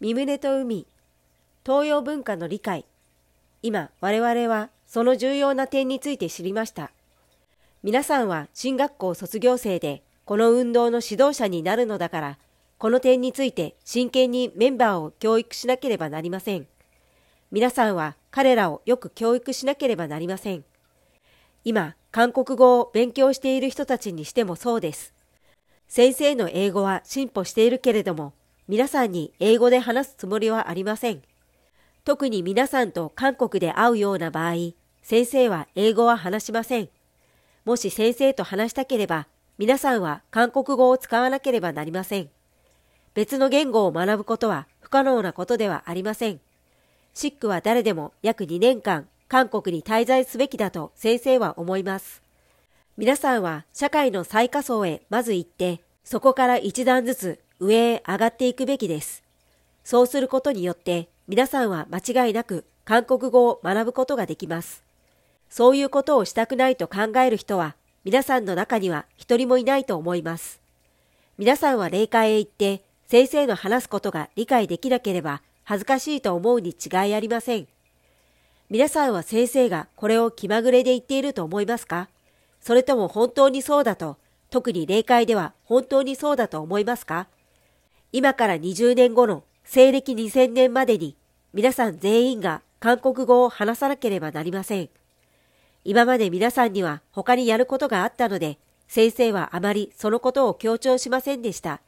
身胸と海、東洋文化の理解。今、我々はその重要な点について知りました。皆さんは進学校卒業生で、この運動の指導者になるのだから、この点について真剣にメンバーを教育しなければなりません。皆さんは彼らをよく教育しなければなりません。今、韓国語を勉強している人たちにしてもそうです。先生の英語は進歩しているけれども、皆さんに英語で話すつもりはありません。特に皆さんと韓国で会うような場合、先生は英語は話しません。もし先生と話したければ、皆さんは韓国語を使わなければなりません。別の言語を学ぶことは不可能なことではありません。シックは誰でも約2年間韓国に滞在すべきだと先生は思います。皆さんは社会の最下層へまず行って、そこから一段ずつ上へ上がっていくべきです。そうすることによって皆さんは間違いなく韓国語を学ぶことができます。そういうことをしたくないと考える人は皆さんの中には一人もいないと思います。皆さんは霊界へ行って先生の話すことが理解できなければ恥ずかしいと思うに違いありません。皆さんは先生がこれを気まぐれで言っていると思いますか？それとも本当にそうだと、特に霊界では本当にそうだと思いますか？今から20年後の西暦2000年までに皆さん全員が韓国語を話さなければなりません。今まで皆さんには他にやることがあったので、先生はあまりそのことを強調しませんでした。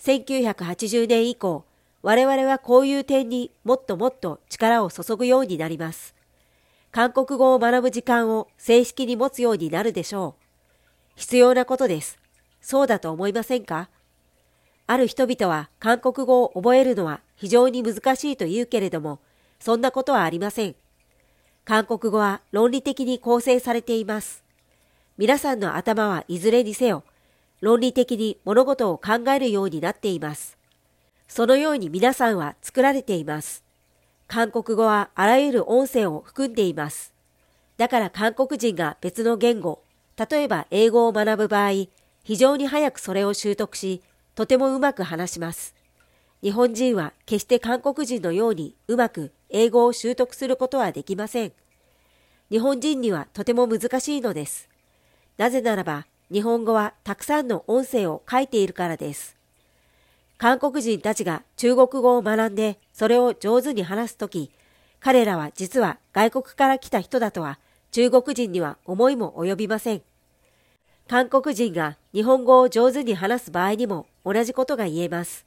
1980年以降、我々はこういう点にもっともっと力を注ぐようになります。韓国語を学ぶ時間を正式に持つようになるでしょう。必要なことです。そうだと思いませんか？ある人々は韓国語を覚えるのは非常に難しいと言うけれども、そんなことはありません。韓国語は論理的に構成されています。皆さんの頭はいずれにせよ、論理的に物事を考えるようになっています。そのように皆さんは作られています。韓国語はあらゆる音声を含んでいます。だから韓国人が別の言語、例えば英語を学ぶ場合、非常に早くそれを習得し、とてもうまく話します。日本人は決して韓国人のようにうまく英語を習得することはできません。日本人にはとても難しいのです。なぜならば日本語はたくさんの音声を書いているからです。韓国人たちが中国語を学んでそれを上手に話すとき、彼らは実は外国から来た人だとは中国人には思いも及びません。韓国人が日本語を上手に話す場合にも同じことが言えます。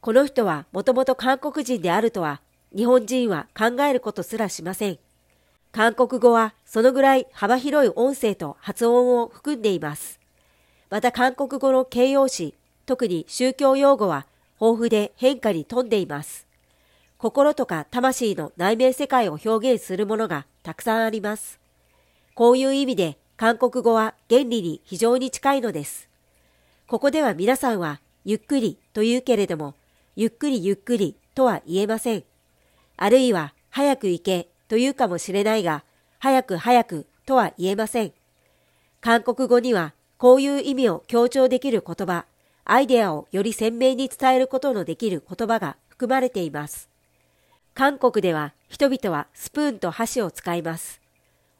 この人はもともと韓国人であるとは日本人は考えることすらしません。韓国語はそのぐらい幅広い音声と発音を含んでいます。また韓国語の形容詞、特に宗教用語は豊富で変化に富んでいます。心とか魂の内面世界を表現するものがたくさんあります。こういう意味で韓国語は原理に非常に近いのです。ここでは皆さんはゆっくりと言うけれども、ゆっくりゆっくりとは言えません。あるいは早く行けと言うかもしれないが、早く早くとは言えません。韓国語にはこういう意味を強調できる言葉、アイデアをより鮮明に伝えることのできる言葉が含まれています。韓国では人々はスプーンと箸を使います。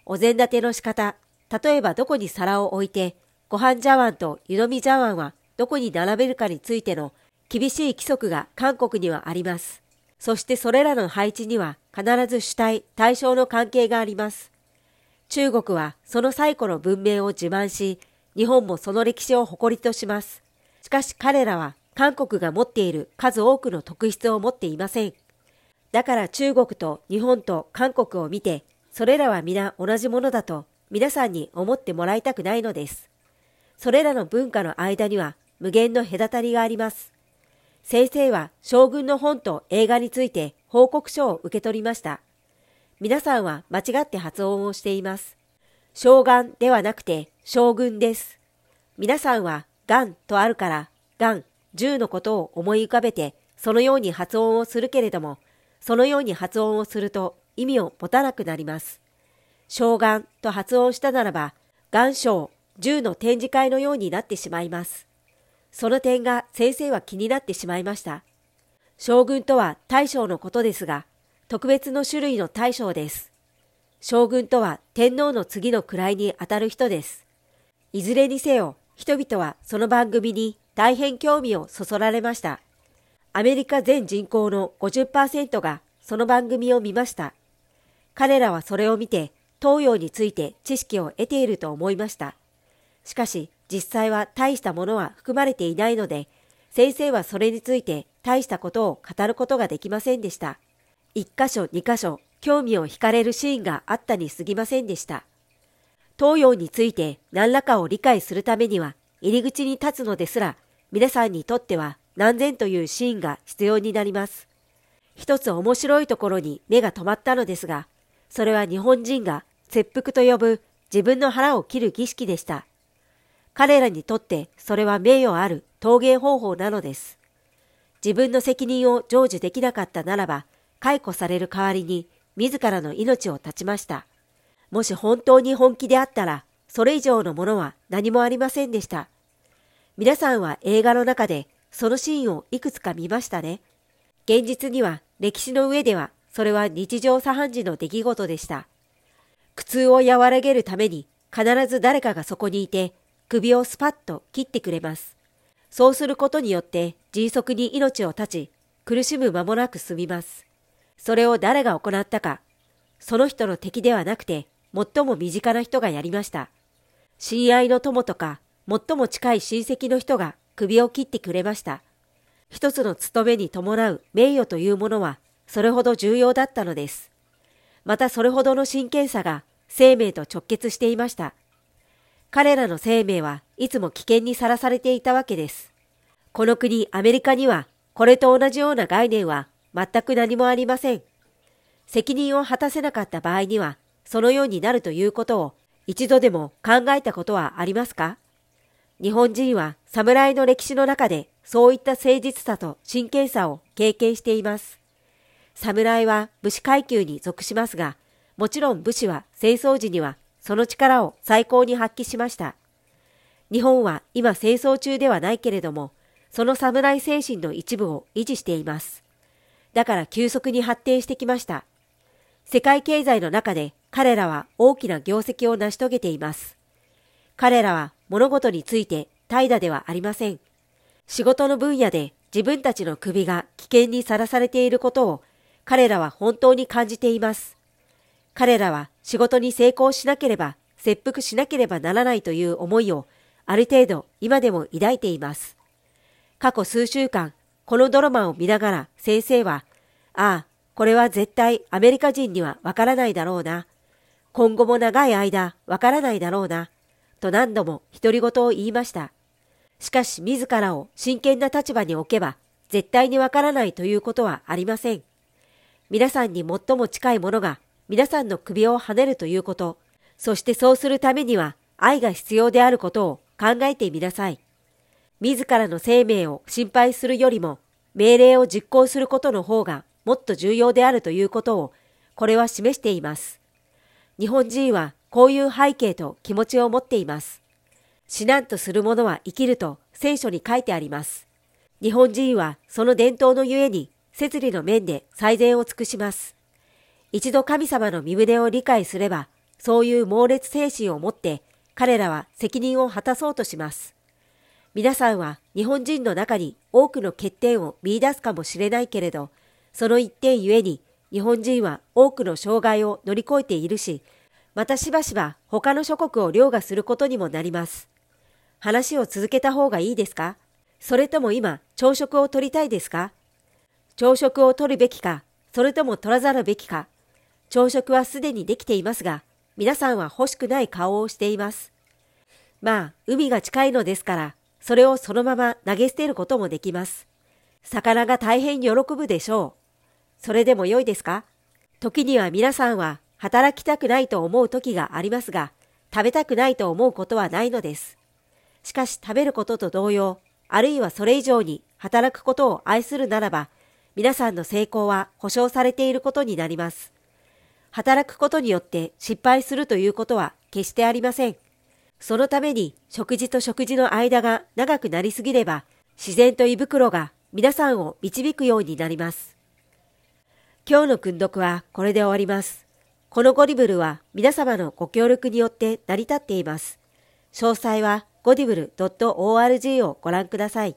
お膳立ての仕方、例えばどこに皿を置いて、ご飯茶碗と湯飲み茶碗はどこに並べるかについての厳しい規則が韓国にはあります。そしてそれらの配置には必ず主体、対象の関係があります。中国はその最古の文明を自慢し、日本もその歴史を誇りとします。しかし彼らは韓国が持っている数多くの特質を持っていません。だから中国と日本と韓国を見て、それらは皆同じものだと皆さんに思ってもらいたくないのです。それらの文化の間には無限の隔たりがあります。先生は将軍の本と映画について報告書を受け取りました。皆さんは間違って発音をしています。将軍ではなくて将軍です。皆さんはガンとあるから、ガン、銃のことを思い浮かべて、そのように発音をするけれども、そのように発音をすると意味を持たなくなります。将軍と発音したならば、元章、銃の展示会のようになってしまいます。その点が先生は気になってしまいました。将軍とは大将のことですが、特別の種類の大将です。将軍とは天皇の次の位にあたる人です。いずれにせよ、人々はその番組に大変興味をそそられました。アメリカ全人口の50%がその番組を見ました。彼らはそれを見て東洋について知識を得ていると思いました。しかし実際は大したものは含まれていないので、先生はそれについて大したことを語ることができませんでした。一箇所二箇所興味を惹かれるシーンがあったに過ぎませんでした。東洋について何らかを理解するためには入り口に立つのですら皆さんにとっては何千というシーンが必要になります。一つ面白いところに目が止まったのですが、それは日本人が切腹と呼ぶ自分の腹を切る儀式でした。彼らにとってそれは名誉ある陶芸方法なのです。自分の責任を成就できなかったならば、解雇される代わりに自らの命を絶ちました。もし本当に本気であったら、それ以上のものは何もありませんでした。皆さんは映画の中でそのシーンをいくつか見ましたね。現実には歴史の上ではそれは日常茶飯事の出来事でした。苦痛を和らげるために必ず誰かがそこにいて首をスパッと切ってくれます。そうすることによって迅速に命を絶ち苦しむ間もなく済みます。それを誰が行ったか、その人の敵ではなくて最も身近な人がやりました。親愛の友とか最も近い親戚の人が首を切ってくれました。一つの務めに伴う名誉というものはそれほど重要だったのです。またそれほどの真剣さが生命と直結していました。彼らの生命はいつも危険にさらされていたわけです。この国アメリカにはこれと同じような概念は全く何もありません。責任を果たせなかった場合にはそのようになるということを一度でも考えたことはありますか？日本人は侍の歴史の中でそういった誠実さと真剣さを経験しています。侍は武士階級に属しますが、もちろん武士は戦争時にはその力を最高に発揮しました。日本は今戦争中ではないけれども、その侍精神の一部を維持しています。だから急速に発展してきました。世界経済の中で彼らは大きな業績を成し遂げています。彼らは物事について怠惰ではありません。仕事の分野で自分たちの首が危険にさらされていることを彼らは本当に感じています。彼らは仕事に成功しなければ、切腹しなければならないという思いをある程度今でも抱いています。過去数週間、このドラマを見ながら先生は、ああ、これは絶対アメリカ人にはわからないだろうな。今後も長い間わからないだろうな。と何度も独り言を言いました。しかし自らを真剣な立場に置けば、絶対にわからないということはありません。皆さんに最も近いものが皆さんの首をはねるということ、そしてそうするためには愛が必要であることを考えてみなさい。自らの生命を心配するよりも命令を実行することの方がもっと重要であるということをこれは示しています。日本人はこういう背景と気持ちを持っています。死なんとする者は生きると聖書に書いてあります。日本人はその伝統のゆえに摂理の面で最善を尽くします。一度神様の身胸を理解すれば、そういう猛烈精神を持って彼らは責任を果たそうとします。皆さんは日本人の中に多くの欠点を見出すかもしれないけれど、その一点ゆえに日本人は多くの障害を乗り越えているし、またしばしば他の諸国を凌駕することにもなります。話を続けた方がいいですか？それとも今朝食を取りたいですか？朝食を取るべきか、それとも取らざるべきか。朝食はすでにできていますが、皆さんは欲しくない顔をしています。まあ、海が近いのですから、それをそのまま投げ捨てることもできます。魚が大変喜ぶでしょう。それでも良いですか？時には皆さんは働きたくないと思う時がありますが、食べたくないと思うことはないのです。しかし食べることと同様、あるいはそれ以上に働くことを愛するならば、皆さんの成功は保証されていることになります。働くことによって失敗するということは決してありません。そのために食事と食事の間が長くなりすぎれば、自然と胃袋が皆さんを導くようになります。今日の訓読はこれで終わります。このゴディブルは皆様のご協力によって成り立っています。詳細はゴディブル .org をご覧ください。